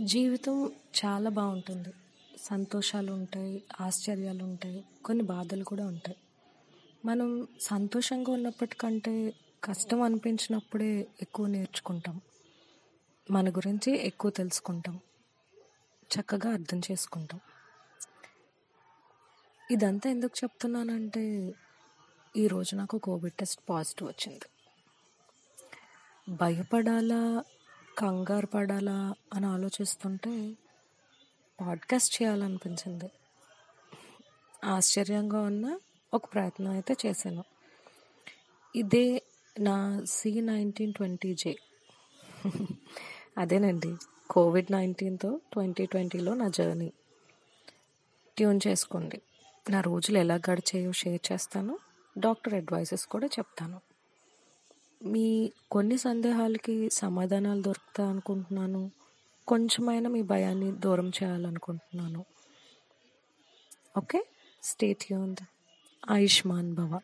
జీవితం చాలా బాగుంటుంది. సంతోషాలు ఉంటాయి ఆశ్చర్యాలు ఉంటాయి కొన్ని బాధలు కూడా ఉంటాయి. మనం సంతోషంగా ఉన్నప్పటికంటే కష్టం అనిపించినప్పుడే ఎక్కువ నేర్చుకుంటాం. మన గురించి ఎక్కువ తెలుసుకుంటాం. చక్కగా అర్థం చేసుకుంటాం. ఇదంతా ఎందుకు చెప్తున్నానంటే ఈరోజు నాకు కోవిడ్ టెస్ట్ పాజిటివ్ వచ్చింది. భయపడాలా కంగారు పడాలా అని ఆలోచిస్తుంటే పాడ్కాస్ట్ చేయాలనిపించింది. ఆశ్చర్యంగా ఉన్న ఒక ప్రయత్నం అయితే చేశాను. ఇదే నా సి నైన్టీన్ ట్వంటీ జే. అదేనండి కోవిడ్ నైన్టీన్తో ట్వంటీ ట్వంటీలో నా జర్నీ. ట్యూన్ చేసుకోండి. నా రోజులు ఎలా గడిచాయో షేర్ చేస్తాను. డాక్టర్ అడ్వైజెస్ కూడా చెప్తాను. మీ కొన్ని సందేహాలకి సమాధానాలు దొరుకుతాయి అనుకుంటున్నాను. కొంచెమైనా మీ భయాన్ని దూరం చేయాలనుకుంటున్నాను. ఓకే? స్టేట్ యూన్ ఆయుష్మాన్ భవ.